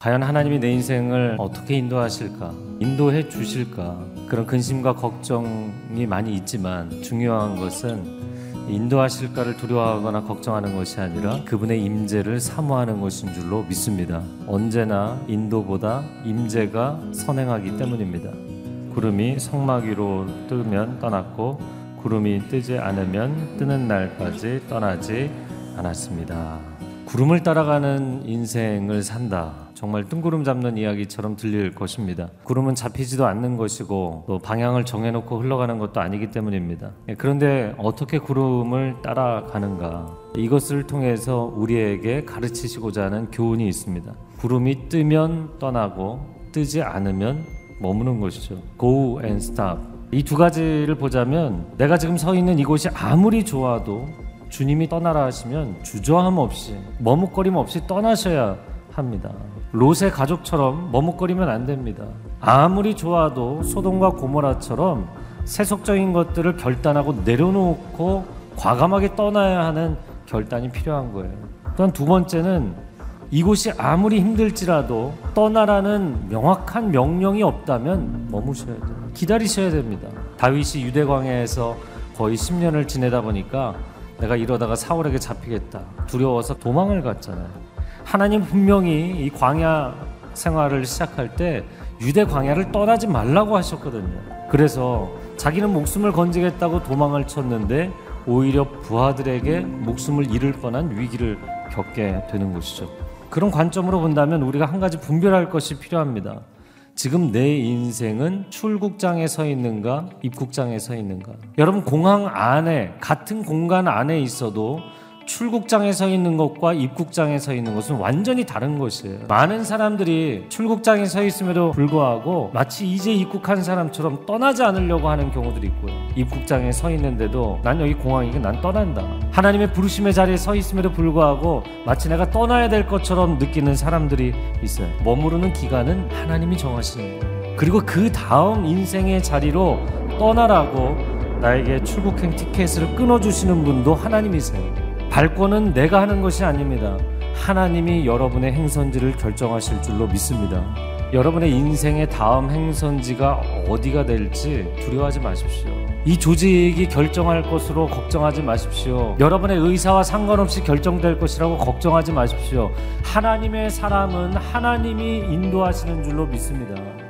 과연 하나님이 내 인생을 어떻게 인도하실까? 인도해 주실까? 그런 근심과 걱정이 많이 있지만 중요한 것은 인도하실까를 두려워하거나 걱정하는 것이 아니라 그분의 임재를 사모하는 것인 줄로 믿습니다. 언제나 인도보다 임재가 선행하기 때문입니다. 구름이 성막 위로 뜨면 떠났고 구름이 뜨지 않으면 뜨는 날까지 떠나지 않았습니다. 구름을 따라가는 인생을 산다. 정말 뜬구름 잡는 이야기처럼 들릴 것입니다. 구름은 잡히지도 않는 것이고 또 방향을 정해놓고 흘러가는 것도 아니기 때문입니다. 예, 그런데 어떻게 구름을 따라가는가? 이것을 통해서 우리에게 가르치시고자 하는 교훈이 있습니다. 구름이 뜨면 떠나고 뜨지 않으면 머무는 것이죠. Go and stop. 이 두 가지를 보자면 내가 지금 서 있는 이곳이 아무리 좋아도 주님이 떠나라 하시면 주저함 없이 머뭇거림 없이 떠나셔야 합니다. 롯의 가족처럼 머뭇거리면 안 됩니다. 아무리 좋아도 소돔과 고모라처럼 세속적인 것들을 결단하고 내려놓고 과감하게 떠나야 하는 결단이 필요한 거예요. 또한 두 번째는 이곳이 아무리 힘들지라도 떠나라는 명확한 명령이 없다면 머무셔야 돼요. 기다리셔야 됩니다. 다윗이 유대 광야에서 거의 10년을 지내다 보니까 내가 이러다가 사울에게 잡히겠다. 두려워서 도망을 갔잖아요. 하나님 분명히 이 광야 생활을 시작할 때 유대 광야를 떠나지 말라고 하셨거든요. 그래서 자기는 목숨을 건지겠다고 도망을 쳤는데 오히려 부하들에게 목숨을 잃을 뻔한 위기를 겪게 되는 것이죠. 그런 관점으로 본다면 우리가 한 가지 분별할 것이 필요합니다. 지금 내 인생은 출국장에 서 있는가, 입국장에 서 있는가. 여러분, 공항 안에, 같은 공간 안에 있어도 출국장에 서 있는 것과 입국장에 서 있는 것은 완전히 다른 것이에요. 많은 사람들이 출국장에 서 있음에도 불구하고 마치 이제 입국한 사람처럼 떠나지 않으려고 하는 경우들이 있고요. 입국장에 서 있는데도 난 여기 공항이고 난 떠난다. 하나님의 부르심의 자리에 서 있음에도 불구하고 마치 내가 떠나야 될 것처럼 느끼는 사람들이 있어요. 머무르는 기간은 하나님이 정하시는 거예요. 그리고 그 다음 인생의 자리로 떠나라고 나에게 출국행 티켓을 끊어주시는 분도 하나님이세요. 발권은 내가 하는 것이 아닙니다. 하나님이 여러분의 행선지를 결정하실 줄로 믿습니다. 여러분의 인생의 다음 행선지가 어디가 될지 두려워하지 마십시오. 이 조직이 결정할 것으로 걱정하지 마십시오. 여러분의 의사와 상관없이 결정될 것이라고 걱정하지 마십시오. 하나님의 사람은 하나님이 인도하시는 줄로 믿습니다.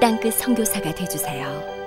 땅끝 성교사가 되주세요